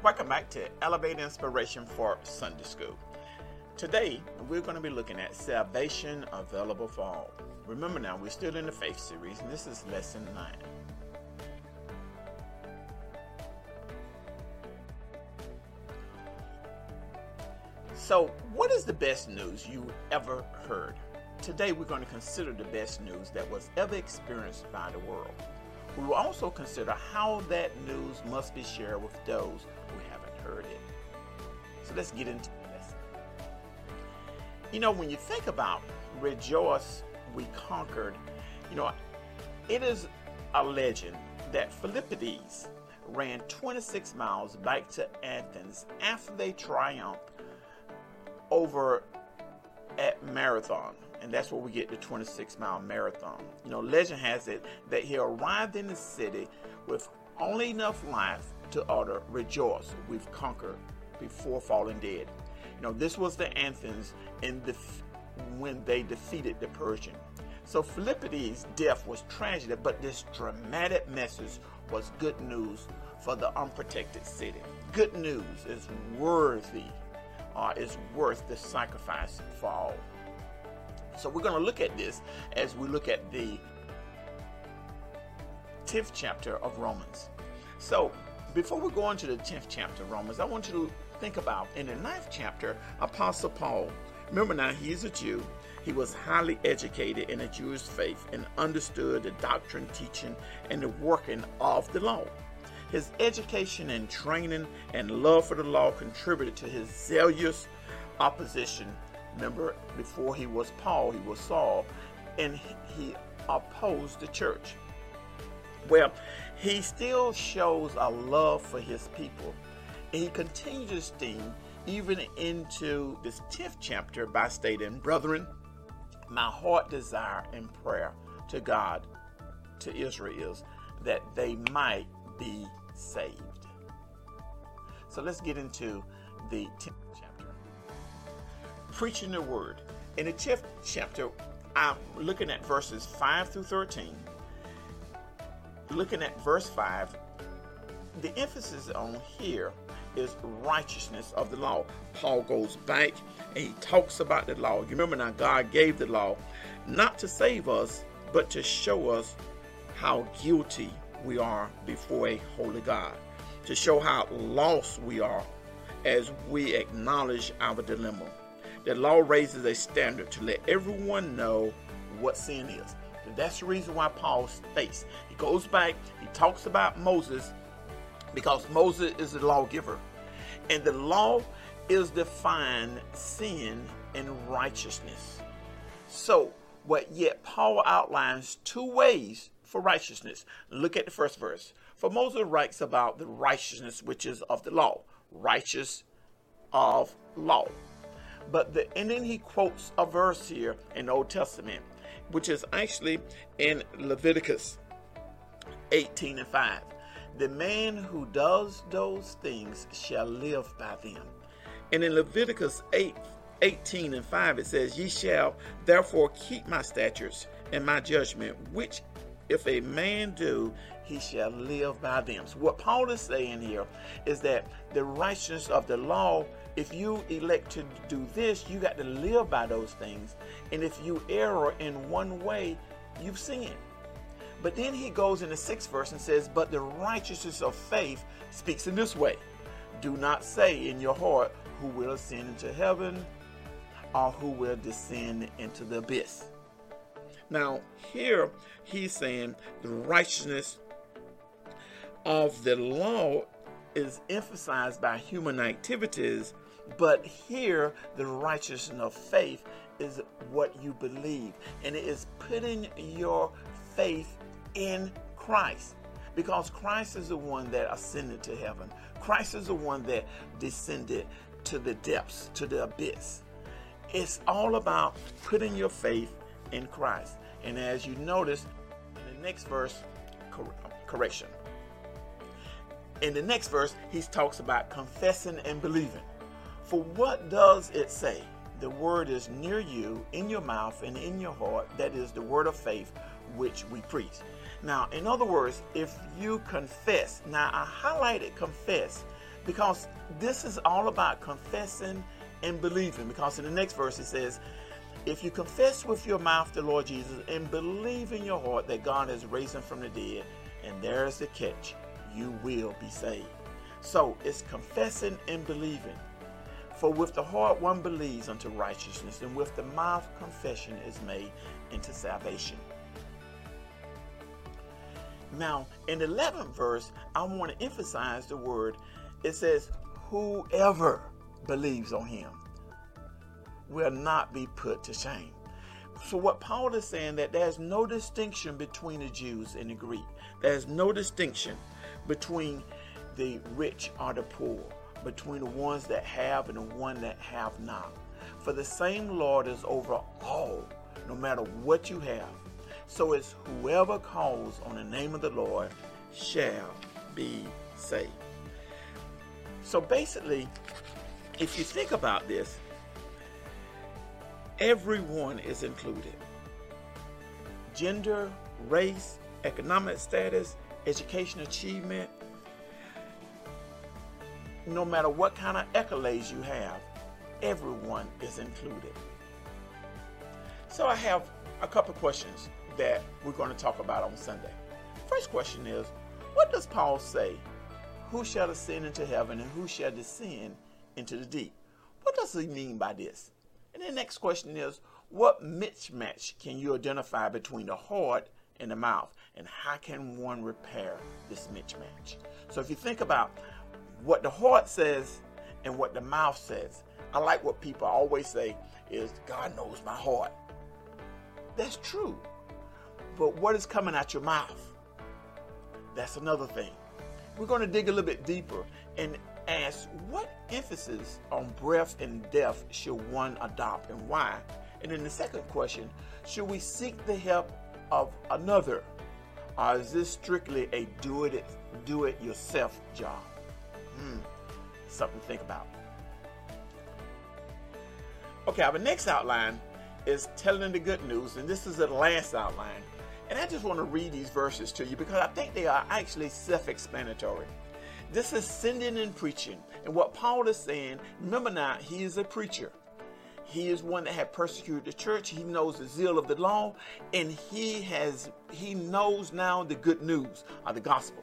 Welcome back to Elevate Inspiration for Sunday School. Today, we're going to be looking at salvation available for all. Remember now, we're still in the faith series, and this is lesson 9. So, what is the best news you ever heard? Today, we're going to consider the best news that was ever experienced by the world. We will also consider how that news must be shared with those heard it. So let's get into this. You know, when you think about rejoice, we conquered, you know, it is a legend that Philippides ran 26 miles back to Athens after they triumphed over at Marathon and that's where we get the 26 mile marathon. You know, legend has it that he arrived in the city with only enough life to utter, Rejoice, we've conquered before falling dead. You know, this was the anthems in the when they defeated the Persian. So Philippides' death was tragedy, but this dramatic message was good news for the unprotected city. Good news is worthy, uh, is worth the sacrifice for all. So we're going to look at this as we look at the 10th chapter of Romans. So before we go into the 10th chapter of Romans, I want you to think about in the 9th chapter, Apostle Paul. Remember now, he is a Jew. He was highly educated in the Jewish faith and understood the doctrine, teaching, and the working of the law. His education and training and love for the law contributed to his zealous opposition Remember, before he was Paul, he was Saul, and he opposed the church. Well, he still shows a love for his people. And he continues his theme even into this 10th chapter by stating, Brethren, my heart desire and prayer to God, to Israel, is that they might be saved. So let's get into the 10th chapter. preaching the word. In the 10th chapter, I'm looking at verses 5 through 13. Looking at verse 5, the emphasis on here is righteousness of the law. Paul goes back and he talks about the law. You remember now, God gave the law not to save us, but to show us how guilty we are before a holy God, to show how lost we are as we acknowledge our dilemma. The law raises a standard to let everyone know what sin is. And that's the reason why Paul states. He goes back, he talks about Moses because Moses is the lawgiver. And the law is defined sin and righteousness. So, what yet Paul outlines two ways for righteousness. Look at the first verse. For Moses writes about the righteousness which is of the law, righteous of law. But the ending he quotes a verse here in the Old Testament, which is actually in Leviticus 18 and 5. The man who does those things shall live by them. And in Leviticus 8, 18 and 5, it says, Ye shall therefore keep my statutes and my judgment, which if a man do, he shall live by them. So, what Paul is saying here is that the righteousness of the law if you elect to do this, you got to live by those things. And if you err in one way, you've sinned. But then he goes in the sixth verse and says, But the righteousness of faith speaks in this way Do not say in your heart, Who will ascend into heaven or who will descend into the abyss. Now, here he's saying the righteousness of the law is emphasized by human activities but here, the righteousness of faith is what you believe, and it is putting your faith in Christ. Because Christ is the one that ascended to heaven. Christ is the one that descended to the depths, to the abyss. It's all about putting your faith in Christ. And as you notice in the next verse, cor- correction. In the next verse, he talks about confessing and believing. For what does it say? The word is near you, in your mouth and in your heart. That is the word of faith which we preach. Now, in other words, if you confess, now I highlighted confess Because this is all about confessing and believing. Because in the next verse it says, if you confess with your mouth the Lord Jesus and believe in your heart that God has raised him from the dead, and there's the catch, you will be saved. So it's confessing and believing. For with the heart one believes unto righteousness, and with the mouth confession is made into salvation. Now, in the 11th verse, I want to emphasize the word. It says, Whoever believes on him will not be put to shame. So, what Paul is saying that there's no distinction between the Jews and the Greek. There's no distinction between the rich or the poor, between the ones that have and the one that have not. For the same Lord is over all, no matter what you have. So it's whoever calls on the name of the Lord shall be saved. So basically, if you think about this, everyone is included. Gender, race, economic status, education achievement, no matter what kind of accolades you have, everyone is included. So I have a couple questions that we're going to talk about on Sunday. First question is, what does Paul say? Who shall ascend into heaven and who shall descend into the deep? What does he mean by this? And the next question is, what mismatch can you identify between the heart and the mouth? And how can one repair this mismatch? So if you think about what the heart says and what the mouth says. I like what people always say is God knows my heart. That's true. But what is coming out your mouth? That's another thing. We're going to dig a little bit deeper and ask what emphasis on breath and death should one adopt and why? And then the second question, should we seek the help of another? Or is this strictly a do it do it yourself job? Hmm, something to think about. Okay, our next outline is telling the good news, and this is the last outline. And I just want to read these verses to you because I think they are actually self explanatory. This is sending and preaching. And what Paul is saying, remember now, he is a preacher. He is one that had persecuted the church. He knows the zeal of the law, and he has he knows now the good news of the gospel.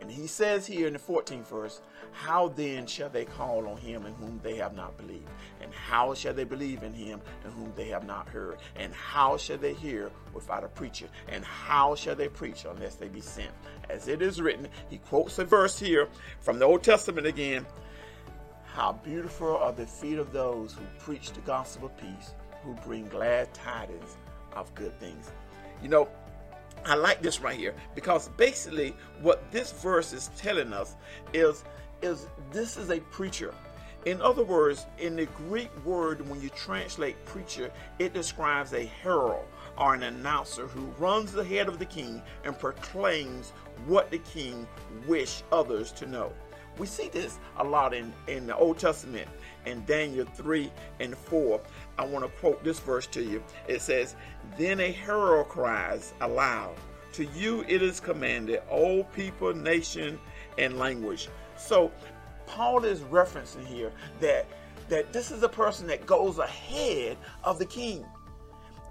And he says here in the 14th verse, How then shall they call on him in whom they have not believed? And how shall they believe in him in whom they have not heard? And how shall they hear without a preacher? And how shall they preach unless they be sent? As it is written, he quotes a verse here from the Old Testament again. How beautiful are the feet of those who preach the gospel of peace, who bring glad tidings of good things. You know, I like this right here because basically what this verse is telling us is is this is a preacher. In other words, in the Greek word when you translate preacher, it describes a herald or an announcer who runs ahead of the king and proclaims what the king wish others to know. We see this a lot in, in the Old Testament in Daniel 3 and 4. I want to quote this verse to you. It says, Then a herald cries aloud, To you it is commanded, O people, nation, and language. So Paul is referencing here that that this is a person that goes ahead of the king.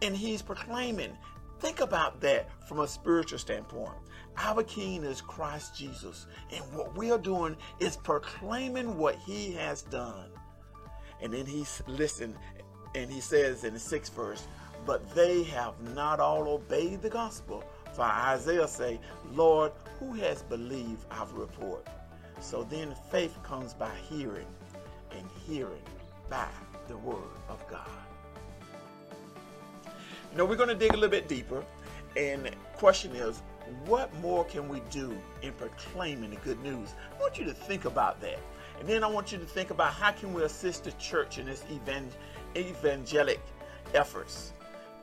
And he's proclaiming. Think about that from a spiritual standpoint. Our King is Christ Jesus. And what we are doing is proclaiming what he has done. And then he's listen, and he says in the sixth verse, but they have not all obeyed the gospel. For Isaiah say, Lord, who has believed our report? So then faith comes by hearing, and hearing by the word of God. Know, we're going to dig a little bit deeper, and question is, what more can we do in proclaiming the good news? I want you to think about that. And then I want you to think about how can we assist the church in its evangelic efforts,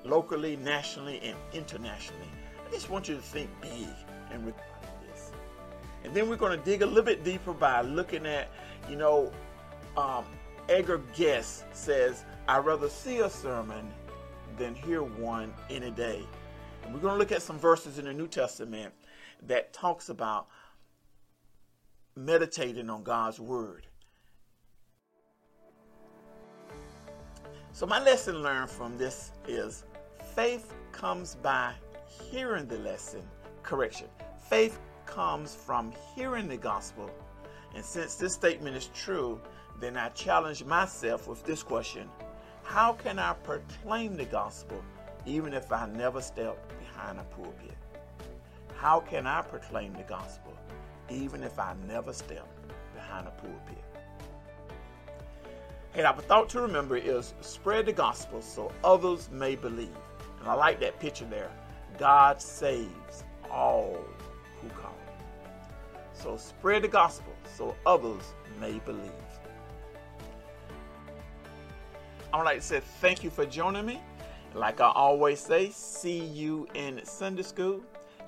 locally, nationally, and internationally. I just want you to think big and record this. And then we're going to dig a little bit deeper by looking at, you know, um, Edgar Guest says, I'd rather see a sermon than hear one in a day. And we're going to look at some verses in the New Testament that talks about meditating on God's word. So, my lesson learned from this is faith comes by hearing the lesson. Correction. Faith comes from hearing the gospel. And since this statement is true, then I challenge myself with this question How can I proclaim the gospel even if I never step behind a pulpit? How can I proclaim the gospel even if I never step behind a pulpit? Hey, our thought to remember is spread the gospel so others may believe. And I like that picture there. God saves all who call. So spread the gospel so others may believe. I would like to say thank you for joining me. Like I always say, see you in Sunday school.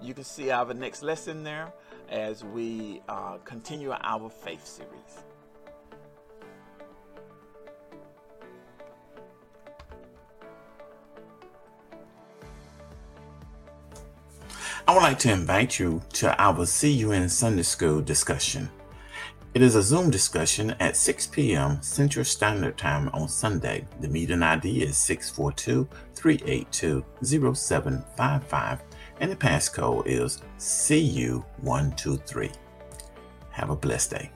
You can see our next lesson there as we uh, continue our faith series. I would like to invite you to our See You in Sunday School discussion. It is a Zoom discussion at 6 p.m. Central Standard Time on Sunday. The meeting ID is 642 382 0755 and the passcode is CU123. Have a blessed day.